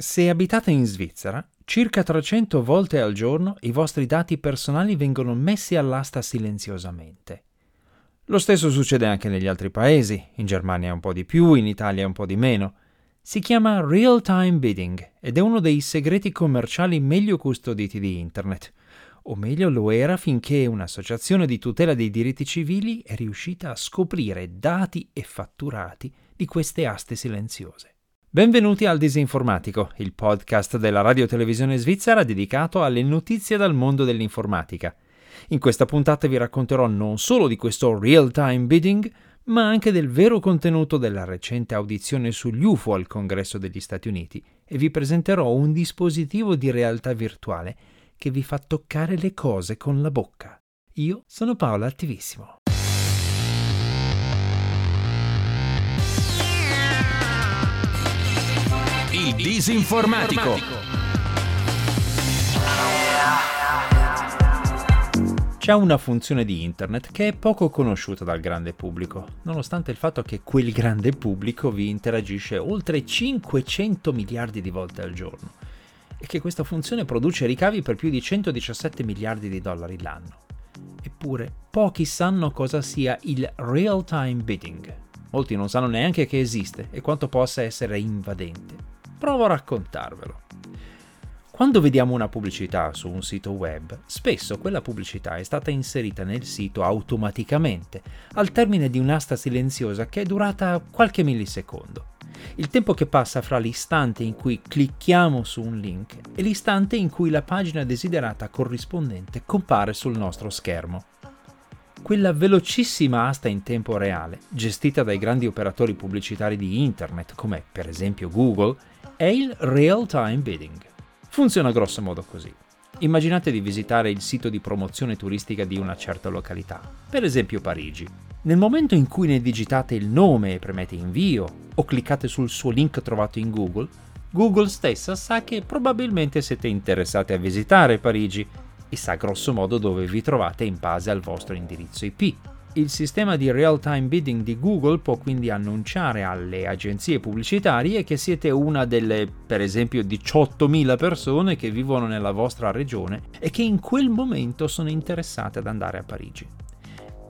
Se abitate in Svizzera, circa 300 volte al giorno i vostri dati personali vengono messi all'asta silenziosamente. Lo stesso succede anche negli altri paesi, in Germania un po' di più, in Italia un po' di meno. Si chiama real-time bidding ed è uno dei segreti commerciali meglio custoditi di Internet. O meglio lo era finché un'associazione di tutela dei diritti civili è riuscita a scoprire dati e fatturati di queste aste silenziose. Benvenuti al Disinformatico, il podcast della radio televisione svizzera dedicato alle notizie dal mondo dell'informatica. In questa puntata vi racconterò non solo di questo real-time bidding, ma anche del vero contenuto della recente audizione sugli UFO al Congresso degli Stati Uniti e vi presenterò un dispositivo di realtà virtuale che vi fa toccare le cose con la bocca. Io sono Paolo Attivissimo. Il disinformatico. C'è una funzione di internet che è poco conosciuta dal grande pubblico, nonostante il fatto che quel grande pubblico vi interagisce oltre 500 miliardi di volte al giorno e che questa funzione produce ricavi per più di 117 miliardi di dollari l'anno. Eppure pochi sanno cosa sia il real-time bidding. Molti non sanno neanche che esiste e quanto possa essere invadente. Provo a raccontarvelo. Quando vediamo una pubblicità su un sito web, spesso quella pubblicità è stata inserita nel sito automaticamente, al termine di un'asta silenziosa che è durata qualche millisecondo. Il tempo che passa fra l'istante in cui clicchiamo su un link e l'istante in cui la pagina desiderata corrispondente compare sul nostro schermo. Quella velocissima asta in tempo reale, gestita dai grandi operatori pubblicitari di Internet come per esempio Google, è il real-time bidding. Funziona grosso modo così. Immaginate di visitare il sito di promozione turistica di una certa località, per esempio Parigi. Nel momento in cui ne digitate il nome e premete invio o cliccate sul suo link trovato in Google, Google stessa sa che probabilmente siete interessati a visitare Parigi e sa grosso modo dove vi trovate in base al vostro indirizzo IP. Il sistema di real-time bidding di Google può quindi annunciare alle agenzie pubblicitarie che siete una delle, per esempio, 18.000 persone che vivono nella vostra regione e che in quel momento sono interessate ad andare a Parigi.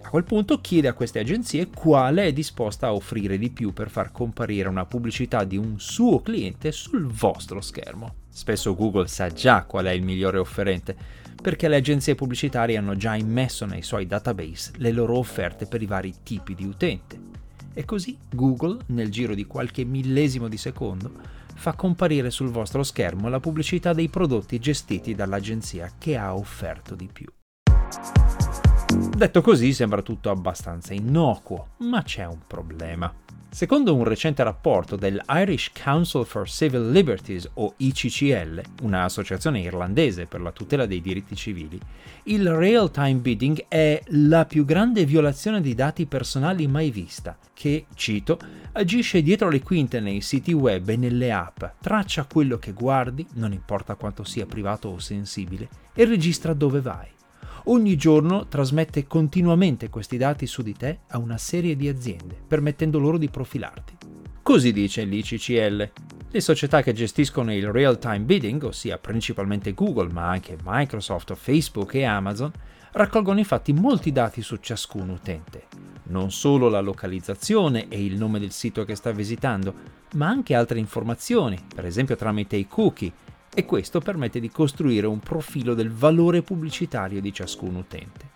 A quel punto chiede a queste agenzie quale è disposta a offrire di più per far comparire una pubblicità di un suo cliente sul vostro schermo. Spesso Google sa già qual è il migliore offerente, perché le agenzie pubblicitarie hanno già immesso nei suoi database le loro offerte per i vari tipi di utente. E così Google, nel giro di qualche millesimo di secondo, fa comparire sul vostro schermo la pubblicità dei prodotti gestiti dall'agenzia che ha offerto di più. Detto così sembra tutto abbastanza innocuo, ma c'è un problema. Secondo un recente rapporto del Irish Council for Civil Liberties o ICCL, un'associazione irlandese per la tutela dei diritti civili, il real-time bidding è la più grande violazione di dati personali mai vista, che, cito, agisce dietro le quinte nei siti web e nelle app, traccia quello che guardi, non importa quanto sia privato o sensibile, e registra dove vai ogni giorno trasmette continuamente questi dati su di te a una serie di aziende, permettendo loro di profilarti. Così dice l'ICCL. Le società che gestiscono il real-time bidding, ossia principalmente Google, ma anche Microsoft, Facebook e Amazon, raccolgono infatti molti dati su ciascun utente. Non solo la localizzazione e il nome del sito che sta visitando, ma anche altre informazioni, per esempio tramite i cookie, e questo permette di costruire un profilo del valore pubblicitario di ciascun utente.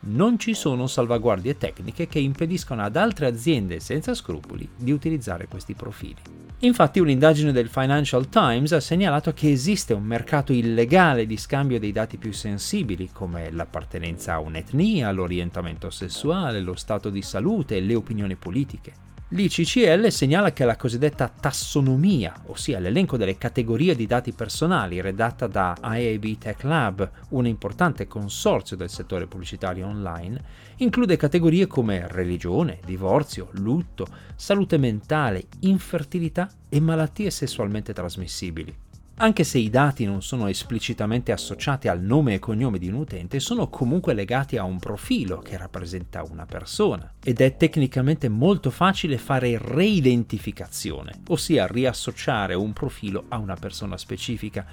Non ci sono salvaguardie tecniche che impediscono ad altre aziende senza scrupoli di utilizzare questi profili. Infatti un'indagine del Financial Times ha segnalato che esiste un mercato illegale di scambio dei dati più sensibili come l'appartenenza a un'etnia, l'orientamento sessuale, lo stato di salute e le opinioni politiche. L'ICCL segnala che la cosiddetta tassonomia, ossia l'elenco delle categorie di dati personali redatta da IAB Tech Lab, un importante consorzio del settore pubblicitario online, include categorie come religione, divorzio, lutto, salute mentale, infertilità e malattie sessualmente trasmissibili. Anche se i dati non sono esplicitamente associati al nome e cognome di un utente, sono comunque legati a un profilo che rappresenta una persona. Ed è tecnicamente molto facile fare reidentificazione, ossia riassociare un profilo a una persona specifica,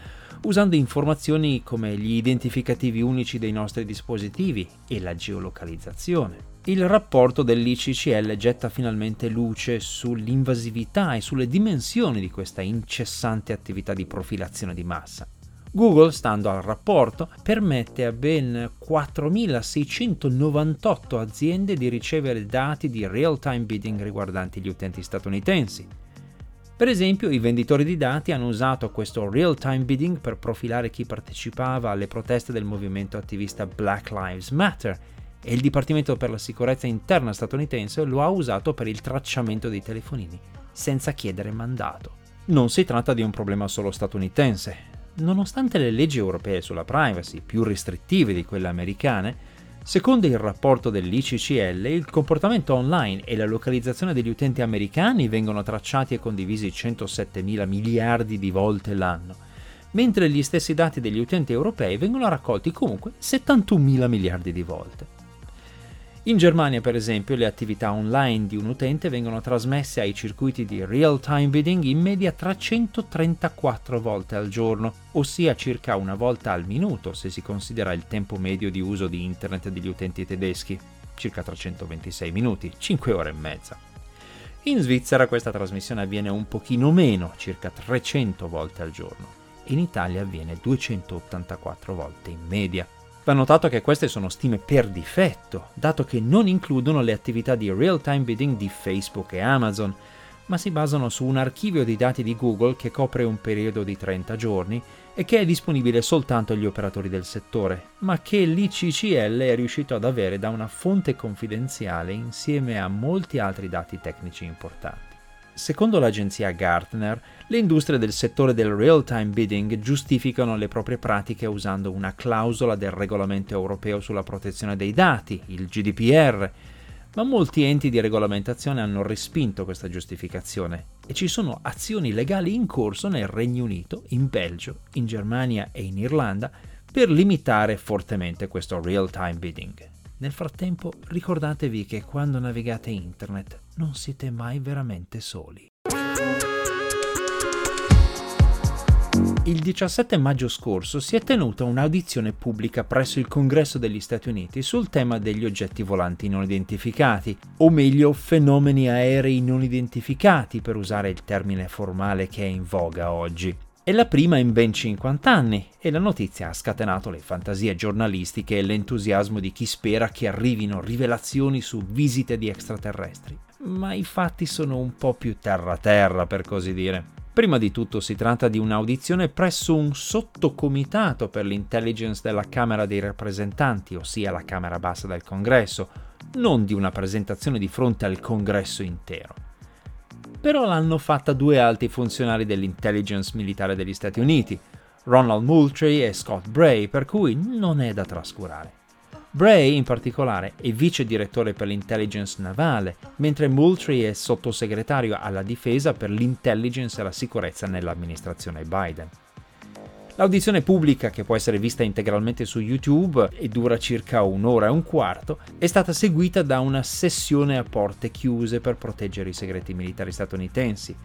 usando informazioni come gli identificativi unici dei nostri dispositivi e la geolocalizzazione il rapporto dell'ICCL getta finalmente luce sull'invasività e sulle dimensioni di questa incessante attività di profilazione di massa. Google, stando al rapporto, permette a ben 4.698 aziende di ricevere dati di real-time bidding riguardanti gli utenti statunitensi. Per esempio, i venditori di dati hanno usato questo real-time bidding per profilare chi partecipava alle proteste del movimento attivista Black Lives Matter e il Dipartimento per la sicurezza interna statunitense lo ha usato per il tracciamento dei telefonini, senza chiedere mandato. Non si tratta di un problema solo statunitense. Nonostante le leggi europee sulla privacy più restrittive di quelle americane, Secondo il rapporto dell'ICCL, il comportamento online e la localizzazione degli utenti americani vengono tracciati e condivisi 107 mila miliardi di volte l'anno, mentre gli stessi dati degli utenti europei vengono raccolti comunque 71 mila miliardi di volte. In Germania, per esempio, le attività online di un utente vengono trasmesse ai circuiti di real-time bidding in media 334 volte al giorno, ossia circa una volta al minuto se si considera il tempo medio di uso di internet degli utenti tedeschi, circa 326 minuti, 5 ore e mezza. In Svizzera questa trasmissione avviene un pochino meno, circa 300 volte al giorno. In Italia avviene 284 volte in media. Va notato che queste sono stime per difetto, dato che non includono le attività di real-time bidding di Facebook e Amazon, ma si basano su un archivio di dati di Google che copre un periodo di 30 giorni e che è disponibile soltanto agli operatori del settore, ma che l'ICCL è riuscito ad avere da una fonte confidenziale insieme a molti altri dati tecnici importanti. Secondo l'agenzia Gartner, le industrie del settore del real-time bidding giustificano le proprie pratiche usando una clausola del regolamento europeo sulla protezione dei dati, il GDPR, ma molti enti di regolamentazione hanno respinto questa giustificazione e ci sono azioni legali in corso nel Regno Unito, in Belgio, in Germania e in Irlanda per limitare fortemente questo real-time bidding. Nel frattempo ricordatevi che quando navigate internet non siete mai veramente soli. Il 17 maggio scorso si è tenuta un'audizione pubblica presso il Congresso degli Stati Uniti sul tema degli oggetti volanti non identificati, o meglio fenomeni aerei non identificati per usare il termine formale che è in voga oggi. È la prima in ben 50 anni e la notizia ha scatenato le fantasie giornalistiche e l'entusiasmo di chi spera che arrivino rivelazioni su visite di extraterrestri. Ma i fatti sono un po' più terra-terra, per così dire. Prima di tutto si tratta di un'audizione presso un sottocomitato per l'intelligence della Camera dei rappresentanti, ossia la Camera bassa del Congresso, non di una presentazione di fronte al Congresso intero però l'hanno fatta due alti funzionari dell'intelligence militare degli Stati Uniti, Ronald Moultrie e Scott Bray, per cui non è da trascurare. Bray, in particolare, è vice direttore per l'intelligence navale, mentre Moultrie è sottosegretario alla difesa per l'intelligence e la sicurezza nell'amministrazione Biden. L'audizione pubblica, che può essere vista integralmente su YouTube e dura circa un'ora e un quarto, è stata seguita da una sessione a porte chiuse per proteggere i segreti militari statunitensi.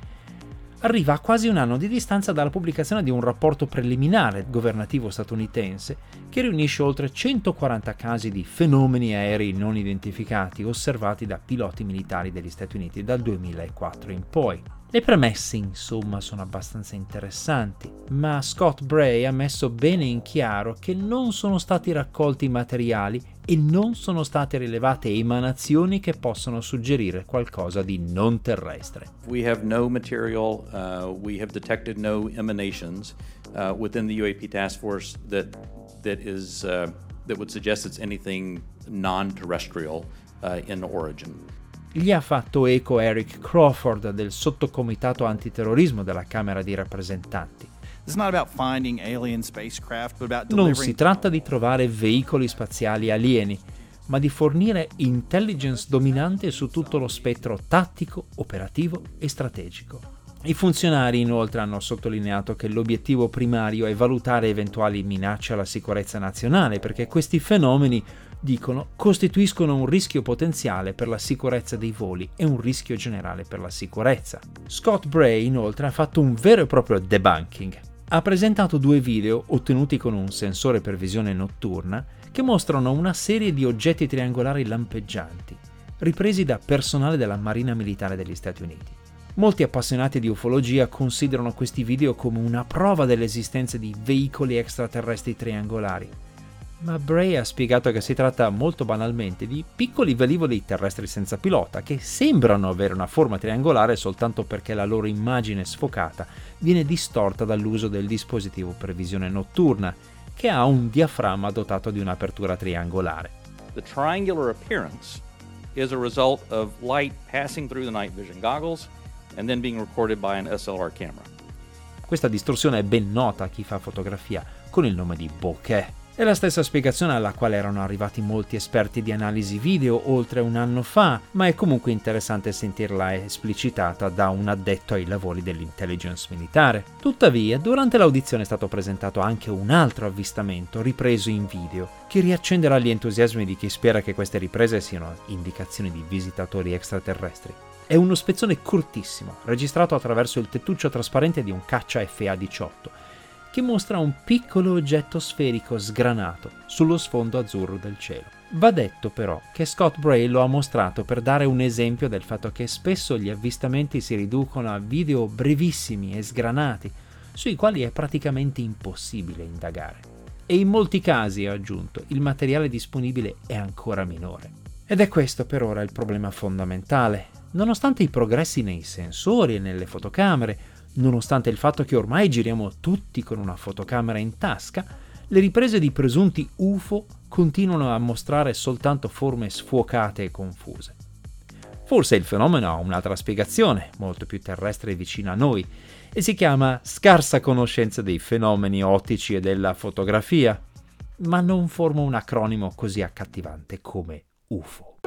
Arriva a quasi un anno di distanza dalla pubblicazione di un rapporto preliminare governativo statunitense che riunisce oltre 140 casi di fenomeni aerei non identificati osservati da piloti militari degli Stati Uniti dal 2004 in poi. Le premesse, insomma, sono abbastanza interessanti, ma Scott Bray ha messo bene in chiaro che non sono stati raccolti materiali e non sono state rilevate emanazioni che possono suggerire qualcosa di non terrestre. We have no material, uh, we have detected no emanations uh, within the UAP task force that that is uh, that would suggest it's anything non-terrestrial uh, in origin gli ha fatto eco Eric Crawford del sottocomitato antiterrorismo della Camera dei rappresentanti. Non si tratta di trovare veicoli spaziali alieni, ma di fornire intelligence dominante su tutto lo spettro tattico, operativo e strategico. I funzionari inoltre hanno sottolineato che l'obiettivo primario è valutare eventuali minacce alla sicurezza nazionale perché questi fenomeni, dicono, costituiscono un rischio potenziale per la sicurezza dei voli e un rischio generale per la sicurezza. Scott Bray inoltre ha fatto un vero e proprio debunking. Ha presentato due video ottenuti con un sensore per visione notturna che mostrano una serie di oggetti triangolari lampeggianti, ripresi da personale della Marina Militare degli Stati Uniti. Molti appassionati di ufologia considerano questi video come una prova dell'esistenza di veicoli extraterrestri triangolari. Ma Bray ha spiegato che si tratta molto banalmente di piccoli velivoli terrestri senza pilota che sembrano avere una forma triangolare soltanto perché la loro immagine sfocata viene distorta dall'uso del dispositivo per visione notturna, che ha un diaframma dotato di un'apertura triangolare. The triangular appearance is a result of light passing through the night vision goggles and then being recorded by an SLR camera. Questa distorsione è ben nota a chi fa fotografia con il nome di bokeh. È la stessa spiegazione alla quale erano arrivati molti esperti di analisi video oltre un anno fa, ma è comunque interessante sentirla esplicitata da un addetto ai lavori dell'intelligence militare. Tuttavia, durante l'audizione è stato presentato anche un altro avvistamento ripreso in video, che riaccenderà gli entusiasmi di chi spera che queste riprese siano indicazioni di visitatori extraterrestri. È uno spezzone cortissimo, registrato attraverso il tettuccio trasparente di un caccia FA-18, che mostra un piccolo oggetto sferico sgranato sullo sfondo azzurro del cielo. Va detto però che Scott Bray lo ha mostrato per dare un esempio del fatto che spesso gli avvistamenti si riducono a video brevissimi e sgranati, sui quali è praticamente impossibile indagare. E in molti casi, ha aggiunto, il materiale disponibile è ancora minore. Ed è questo per ora il problema fondamentale. Nonostante i progressi nei sensori e nelle fotocamere, nonostante il fatto che ormai giriamo tutti con una fotocamera in tasca, le riprese di presunti UFO continuano a mostrare soltanto forme sfuocate e confuse. Forse il fenomeno ha un'altra spiegazione, molto più terrestre e vicina a noi, e si chiama scarsa conoscenza dei fenomeni ottici e della fotografia, ma non forma un acronimo così accattivante come UFO.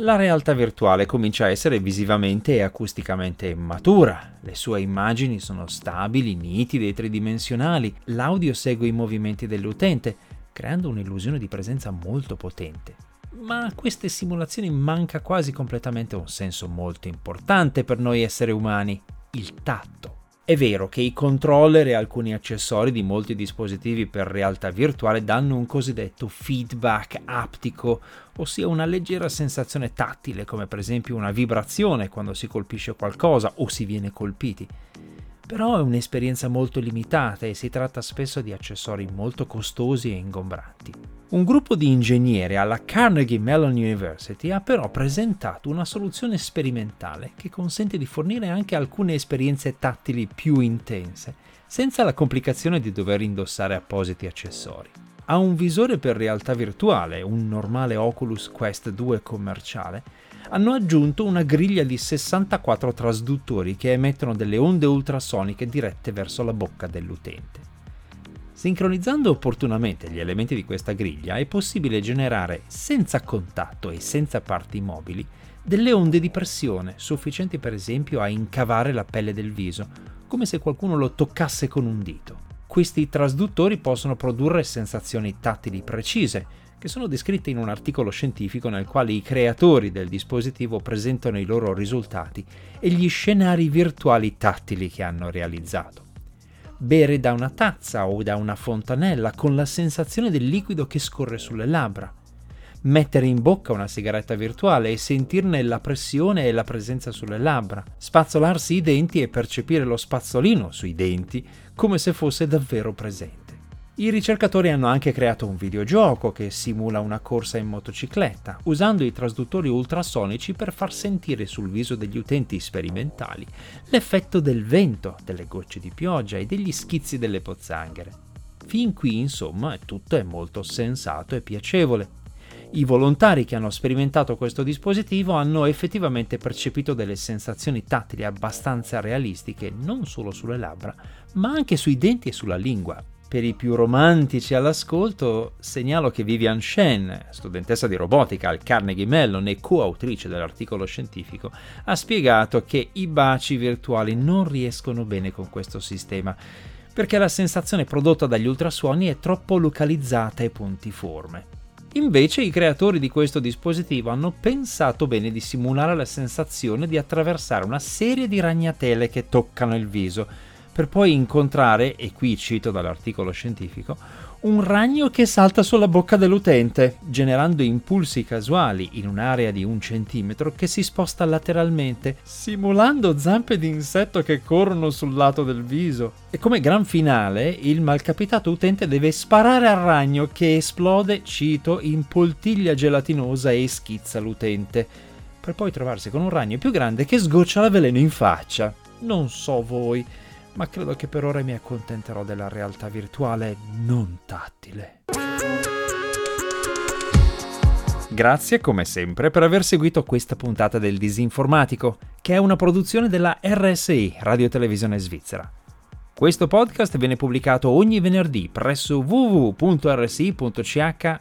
La realtà virtuale comincia a essere visivamente e acusticamente matura. Le sue immagini sono stabili, nitide e tridimensionali. L'audio segue i movimenti dell'utente, creando un'illusione di presenza molto potente. Ma a queste simulazioni manca quasi completamente un senso molto importante per noi esseri umani, il tatto. È vero che i controller e alcuni accessori di molti dispositivi per realtà virtuale danno un cosiddetto feedback aptico, ossia una leggera sensazione tattile, come per esempio una vibrazione quando si colpisce qualcosa o si viene colpiti. Però è un'esperienza molto limitata e si tratta spesso di accessori molto costosi e ingombranti. Un gruppo di ingegneri alla Carnegie Mellon University ha però presentato una soluzione sperimentale che consente di fornire anche alcune esperienze tattili più intense, senza la complicazione di dover indossare appositi accessori. Ha un visore per realtà virtuale, un normale Oculus Quest 2 commerciale, hanno aggiunto una griglia di 64 trasduttori che emettono delle onde ultrasoniche dirette verso la bocca dell'utente. Sincronizzando opportunamente gli elementi di questa griglia è possibile generare, senza contatto e senza parti mobili, delle onde di pressione sufficienti per esempio a incavare la pelle del viso, come se qualcuno lo toccasse con un dito. Questi trasduttori possono produrre sensazioni tattili precise, che sono descritte in un articolo scientifico nel quale i creatori del dispositivo presentano i loro risultati e gli scenari virtuali tattili che hanno realizzato bere da una tazza o da una fontanella con la sensazione del liquido che scorre sulle labbra, mettere in bocca una sigaretta virtuale e sentirne la pressione e la presenza sulle labbra, spazzolarsi i denti e percepire lo spazzolino sui denti come se fosse davvero presente. I ricercatori hanno anche creato un videogioco che simula una corsa in motocicletta, usando i trasduttori ultrasonici per far sentire sul viso degli utenti sperimentali l'effetto del vento, delle gocce di pioggia e degli schizzi delle pozzanghere. Fin qui, insomma, tutto è molto sensato e piacevole. I volontari che hanno sperimentato questo dispositivo hanno effettivamente percepito delle sensazioni tattili abbastanza realistiche non solo sulle labbra, ma anche sui denti e sulla lingua, Per i più romantici all'ascolto, segnalo che Vivian Shen, studentessa di robotica al Carnegie Mellon e coautrice dell'articolo scientifico, ha spiegato che i baci virtuali non riescono bene con questo sistema, perché la sensazione prodotta dagli ultrasuoni è troppo localizzata e puntiforme. Invece i creatori di questo dispositivo hanno pensato bene di simulare la sensazione di attraversare una serie di ragnatele che toccano il viso, per poi incontrare, e qui cito dall'articolo scientifico, un ragno che salta sulla bocca dell'utente, generando impulsi casuali in un'area di un centimetro che si sposta lateralmente, simulando zampe di insetto che corrono sul lato del viso. E come gran finale, il malcapitato utente deve sparare al ragno che esplode, cito, in poltiglia gelatinosa e schizza l'utente, per poi trovarsi con un ragno più grande che sgoccia la veleno in faccia. Non so voi ma credo che per ora mi accontenterò della realtà virtuale non tattile. Grazie come sempre per aver seguito questa puntata del Disinformatico, che è una produzione della RSI, Radio Televisione Svizzera. Questo podcast viene pubblicato ogni venerdì presso www.rsi.ch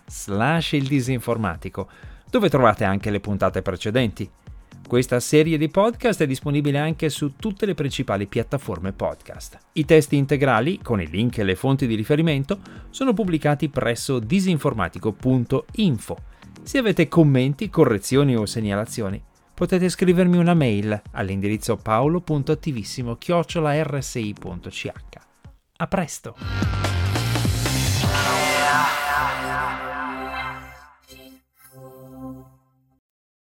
slash il disinformatico, dove trovate anche le puntate precedenti. Questa serie di podcast è disponibile anche su tutte le principali piattaforme podcast. I testi integrali, con i link e le fonti di riferimento, sono pubblicati presso disinformatico.info. Se avete commenti, correzioni o segnalazioni, potete scrivermi una mail all'indirizzo paolo.attivissimo-rsi.ch. A presto!